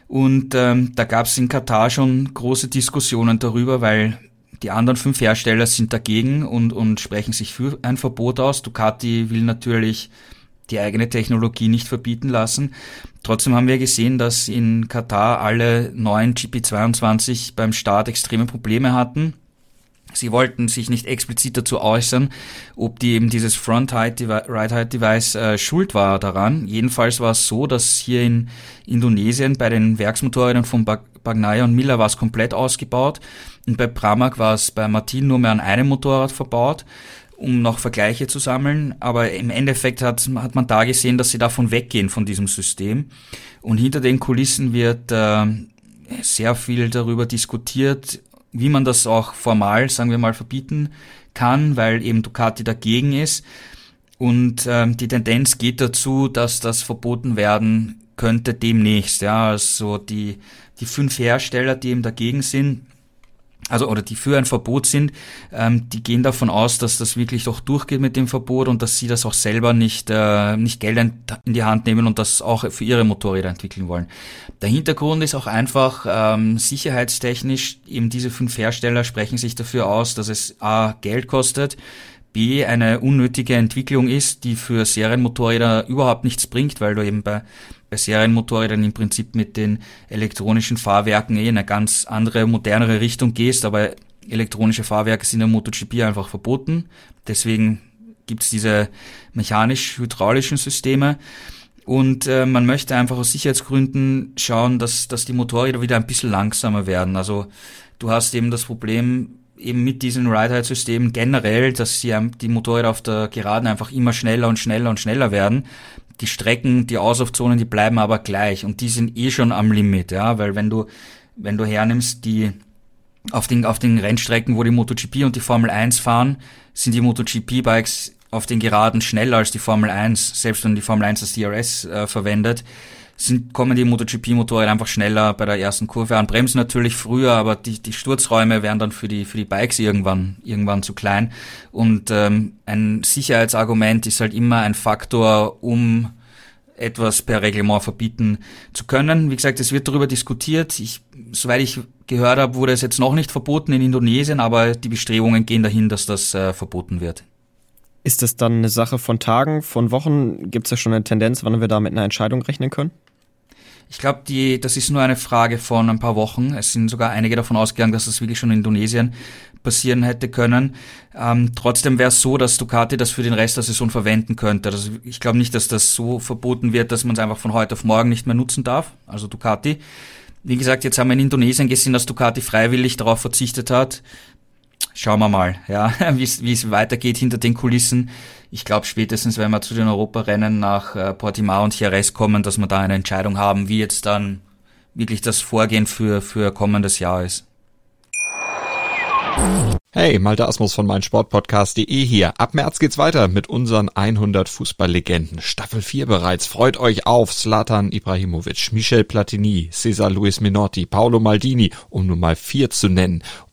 Und ähm, da gab es in Katar schon große Diskussionen darüber, weil die anderen fünf Hersteller sind dagegen und, und sprechen sich für ein Verbot aus. Ducati will natürlich die eigene Technologie nicht verbieten lassen. Trotzdem haben wir gesehen, dass in Katar alle neuen GP22 beim Start extreme Probleme hatten. Sie wollten sich nicht explizit dazu äußern, ob die eben dieses Front-Right-Height-Device äh, schuld war daran. Jedenfalls war es so, dass hier in Indonesien bei den Werksmotorrädern von Bagnaia und Miller war es komplett ausgebaut und bei Pramac war es bei Martin nur mehr an einem Motorrad verbaut um noch Vergleiche zu sammeln. Aber im Endeffekt hat, hat man da gesehen, dass sie davon weggehen, von diesem System. Und hinter den Kulissen wird äh, sehr viel darüber diskutiert, wie man das auch formal, sagen wir mal, verbieten kann, weil eben Ducati dagegen ist. Und ähm, die Tendenz geht dazu, dass das verboten werden könnte demnächst. Ja, also die, die fünf Hersteller, die eben dagegen sind, also oder die für ein Verbot sind, ähm, die gehen davon aus, dass das wirklich doch durchgeht mit dem Verbot und dass sie das auch selber nicht, äh, nicht Geld in die Hand nehmen und das auch für ihre Motorräder entwickeln wollen. Der Hintergrund ist auch einfach ähm, sicherheitstechnisch, eben diese fünf Hersteller sprechen sich dafür aus, dass es A Geld kostet, B eine unnötige Entwicklung ist, die für Serienmotorräder überhaupt nichts bringt, weil du eben bei bei Serienmotorrädern im Prinzip mit den elektronischen Fahrwerken eh in eine ganz andere, modernere Richtung gehst, aber elektronische Fahrwerke sind im MotoGP einfach verboten. Deswegen gibt's diese mechanisch-hydraulischen Systeme. Und äh, man möchte einfach aus Sicherheitsgründen schauen, dass, dass die Motorräder wieder ein bisschen langsamer werden. Also du hast eben das Problem, eben mit diesem Ride-Height-System generell, dass sie die Motorräder auf der Geraden einfach immer schneller und schneller und schneller werden. Die Strecken, die Auslaufzonen, die bleiben aber gleich. Und die sind eh schon am Limit, ja, weil wenn du, wenn du hernimmst, die auf den, auf den Rennstrecken, wo die MotoGP und die Formel 1 fahren, sind die MotoGP-Bikes auf den Geraden schneller als die Formel 1, selbst wenn die Formel 1 das DRS äh, verwendet sind, kommen die MotoGP-Motorräder einfach schneller bei der ersten Kurve an, bremsen natürlich früher, aber die, die Sturzräume wären dann für die, für die Bikes irgendwann, irgendwann zu klein. Und ähm, ein Sicherheitsargument ist halt immer ein Faktor, um etwas per Reglement verbieten zu können. Wie gesagt, es wird darüber diskutiert. Ich, soweit ich gehört habe, wurde es jetzt noch nicht verboten in Indonesien, aber die Bestrebungen gehen dahin, dass das äh, verboten wird. Ist das dann eine Sache von Tagen, von Wochen? Gibt es ja schon eine Tendenz, wann wir da mit einer Entscheidung rechnen können? Ich glaube, die, das ist nur eine Frage von ein paar Wochen. Es sind sogar einige davon ausgegangen, dass das wirklich schon in Indonesien passieren hätte können. Ähm, trotzdem wäre es so, dass Ducati das für den Rest der Saison verwenden könnte. Also ich glaube nicht, dass das so verboten wird, dass man es einfach von heute auf morgen nicht mehr nutzen darf. Also Ducati. Wie gesagt, jetzt haben wir in Indonesien gesehen, dass Ducati freiwillig darauf verzichtet hat schauen wir mal, ja, wie es weitergeht hinter den Kulissen. Ich glaube spätestens, wenn wir zu den Europarennen nach äh, Portimao und Jerez kommen, dass wir da eine Entscheidung haben, wie jetzt dann wirklich das Vorgehen für, für kommendes Jahr ist. Hey, Malte Asmus von meinsportpodcast.de hier. Ab März geht's weiter mit unseren 100 Fußballlegenden. Staffel 4 bereits. Freut euch auf Zlatan Ibrahimovic, Michel Platini, Cesar Luis Minotti, Paolo Maldini, um nur mal vier zu nennen.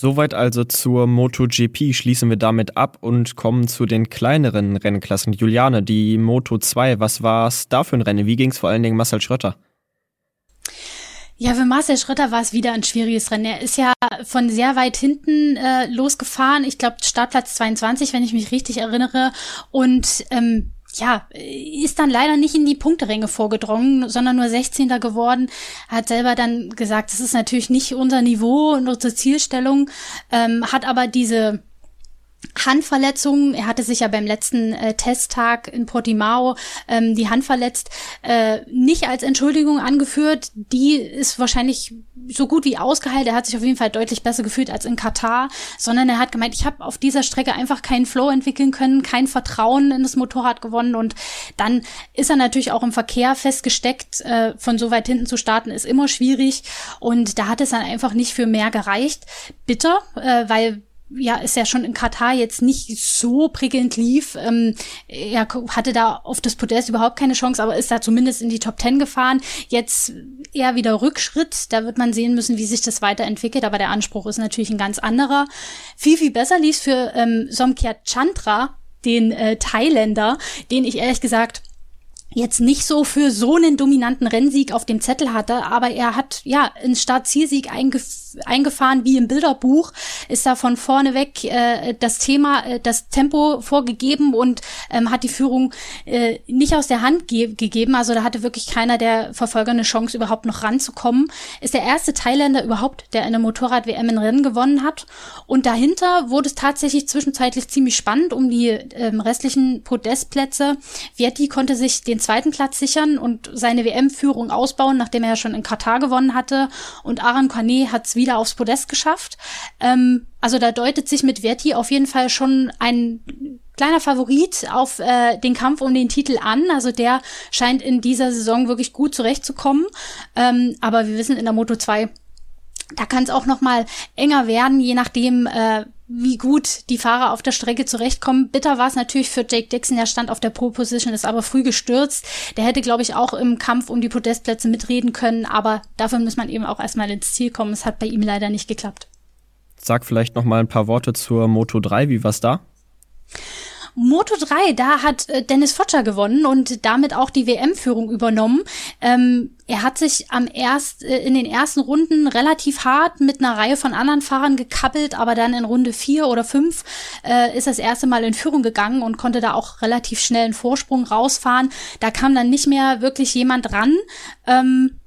Soweit also zur MotoGP schließen wir damit ab und kommen zu den kleineren Rennklassen. Juliane, die Moto 2, was war es da für ein Rennen? Wie ging es vor allen Dingen Marcel Schröter? Ja, für Marcel Schröter war es wieder ein schwieriges Rennen. Er ist ja von sehr weit hinten äh, losgefahren. Ich glaube, Startplatz 22, wenn ich mich richtig erinnere. Und ähm, ja, ist dann leider nicht in die Punkteränge vorgedrungen, sondern nur 16. geworden. Hat selber dann gesagt, das ist natürlich nicht unser Niveau und unsere Zielstellung, ähm, hat aber diese Handverletzungen. Er hatte sich ja beim letzten äh, Testtag in Portimao ähm, die Hand verletzt, äh, nicht als Entschuldigung angeführt. Die ist wahrscheinlich so gut wie ausgeheilt. Er hat sich auf jeden Fall deutlich besser gefühlt als in Katar, sondern er hat gemeint, ich habe auf dieser Strecke einfach keinen Flow entwickeln können, kein Vertrauen in das Motorrad gewonnen und dann ist er natürlich auch im Verkehr festgesteckt. Äh, von so weit hinten zu starten ist immer schwierig und da hat es dann einfach nicht für mehr gereicht. Bitter, äh, weil ja, ist ja schon in Katar jetzt nicht so prickelnd lief. Ähm, er hatte da auf das Podest überhaupt keine Chance, aber ist da zumindest in die Top Ten gefahren. Jetzt eher wieder Rückschritt. Da wird man sehen müssen, wie sich das weiterentwickelt. Aber der Anspruch ist natürlich ein ganz anderer. Viel, viel besser lief für ähm, Somkya Chandra, den äh, Thailänder, den ich ehrlich gesagt jetzt nicht so für so einen dominanten Rennsieg auf dem Zettel hatte, aber er hat ja einen Start-Zielsieg eingef eingefahren wie im Bilderbuch, ist da von vorne weg äh, das Thema, äh, das Tempo vorgegeben und ähm, hat die Führung äh, nicht aus der Hand ge gegeben. Also da hatte wirklich keiner der Verfolger eine Chance, überhaupt noch ranzukommen. Ist der erste Thailänder überhaupt, der eine Motorrad-WM in Rennen gewonnen hat. Und dahinter wurde es tatsächlich zwischenzeitlich ziemlich spannend um die ähm, restlichen Podestplätze. Vietti konnte sich den zweiten Platz sichern und seine WM-Führung ausbauen, nachdem er ja schon in Katar gewonnen hatte. Und Aran Kane hat es wieder aufs Podest geschafft. Ähm, also da deutet sich mit Verti auf jeden Fall schon ein kleiner Favorit auf äh, den Kampf um den Titel an. Also der scheint in dieser Saison wirklich gut zurechtzukommen. Ähm, aber wir wissen in der Moto 2, da kann es auch noch mal enger werden, je nachdem, äh, wie gut die Fahrer auf der Strecke zurechtkommen. Bitter war es natürlich für Jake Dixon, der stand auf der Pole Position, ist aber früh gestürzt. Der hätte, glaube ich, auch im Kampf um die Podestplätze mitreden können, aber dafür muss man eben auch erstmal ins Ziel kommen. Es hat bei ihm leider nicht geklappt. Sag vielleicht noch mal ein paar Worte zur Moto 3, wie war's da? Moto 3, da hat äh, Dennis Fotscher gewonnen und damit auch die WM-Führung übernommen. Ähm, er hat sich am erst, äh, in den ersten Runden relativ hart mit einer Reihe von anderen Fahrern gekappelt, aber dann in Runde vier oder fünf äh, ist das erste Mal in Führung gegangen und konnte da auch relativ schnell einen Vorsprung rausfahren. Da kam dann nicht mehr wirklich jemand ran. Ähm,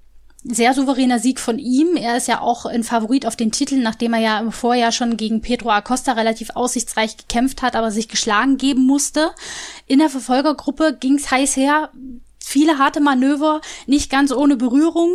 sehr souveräner Sieg von ihm. Er ist ja auch ein Favorit auf den Titel, nachdem er ja im Vorjahr schon gegen Pedro Acosta relativ aussichtsreich gekämpft hat, aber sich geschlagen geben musste. In der Verfolgergruppe ging's heiß her viele harte Manöver, nicht ganz ohne Berührung.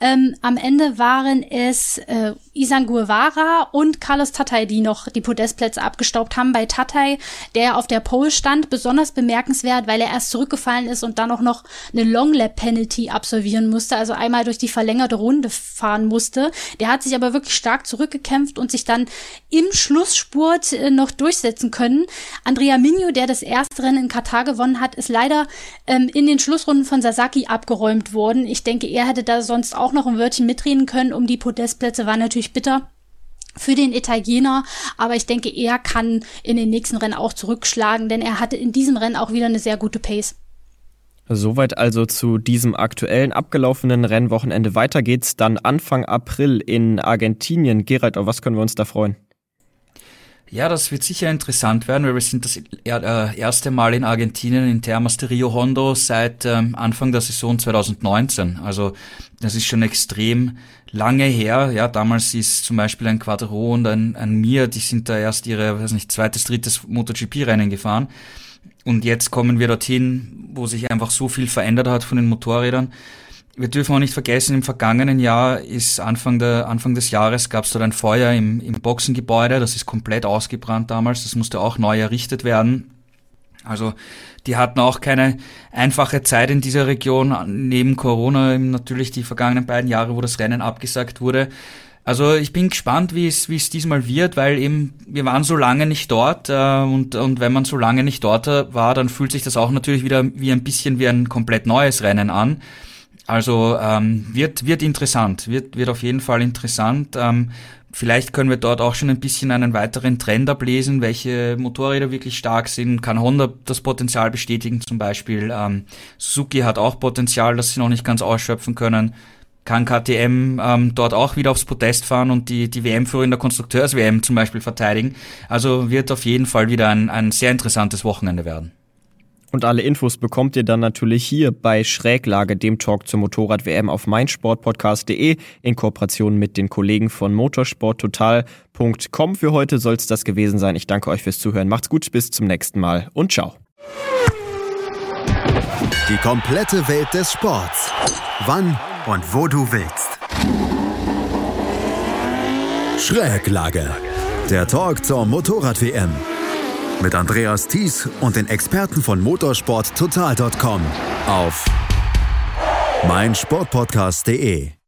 Ähm, am Ende waren es äh, Isan Guevara und Carlos Tatay, die noch die Podestplätze abgestaubt haben. Bei Tatay, der auf der Pole stand, besonders bemerkenswert, weil er erst zurückgefallen ist und dann auch noch eine Long Lap Penalty absolvieren musste, also einmal durch die verlängerte Runde fahren musste. Der hat sich aber wirklich stark zurückgekämpft und sich dann im Schlussspurt äh, noch durchsetzen können. Andrea Minio, der das erste Rennen in Katar gewonnen hat, ist leider ähm, in den Schlussrunden von Sasaki abgeräumt worden. Ich denke, er hätte da sonst auch noch ein Wörtchen mitreden können um die Podestplätze, war natürlich natürlich bitter für den Italiener, aber ich denke, er kann in den nächsten Rennen auch zurückschlagen, denn er hatte in diesem Rennen auch wieder eine sehr gute Pace. Soweit also zu diesem aktuellen abgelaufenen Rennwochenende. Weiter geht's dann Anfang April in Argentinien. Gerald, auf was können wir uns da freuen? Ja, das wird sicher interessant werden, weil wir sind das äh, erste Mal in Argentinien in Termas de Rio Hondo seit ähm, Anfang der Saison 2019. Also das ist schon extrem lange her. Ja, damals ist zum Beispiel ein Quadro und ein, ein Mir, die sind da erst ihre, weiß nicht, zweites, drittes MotoGP-Rennen gefahren. Und jetzt kommen wir dorthin, wo sich einfach so viel verändert hat von den Motorrädern. Wir dürfen auch nicht vergessen, im vergangenen Jahr ist Anfang, der, Anfang des Jahres gab es dort ein Feuer im, im Boxengebäude, das ist komplett ausgebrannt damals, das musste auch neu errichtet werden. Also die hatten auch keine einfache Zeit in dieser Region, neben Corona natürlich die vergangenen beiden Jahre, wo das Rennen abgesagt wurde. Also ich bin gespannt, wie es wie es diesmal wird, weil eben wir waren so lange nicht dort äh, und und wenn man so lange nicht dort war, dann fühlt sich das auch natürlich wieder wie ein bisschen wie ein komplett neues Rennen an. Also ähm, wird wird interessant, wird wird auf jeden Fall interessant. Ähm, Vielleicht können wir dort auch schon ein bisschen einen weiteren Trend ablesen, welche Motorräder wirklich stark sind. Kann Honda das Potenzial bestätigen zum Beispiel. Ähm, Suzuki hat auch Potenzial, das sie noch nicht ganz ausschöpfen können. Kann KTM ähm, dort auch wieder aufs Podest fahren und die, die WM-Führer in der Konstrukteurs-WM zum Beispiel verteidigen. Also wird auf jeden Fall wieder ein, ein sehr interessantes Wochenende werden. Und alle Infos bekommt ihr dann natürlich hier bei Schräglage, dem Talk zur Motorrad-WM auf meinsportpodcast.de in Kooperation mit den Kollegen von motorsporttotal.com. Für heute soll es das gewesen sein. Ich danke euch fürs Zuhören. Macht's gut, bis zum nächsten Mal und ciao. Die komplette Welt des Sports. Wann und wo du willst. Schräglage. Der Talk zur Motorrad-WM mit Andreas Thies und den Experten von motorsporttotal.com auf meinsportpodcast.de.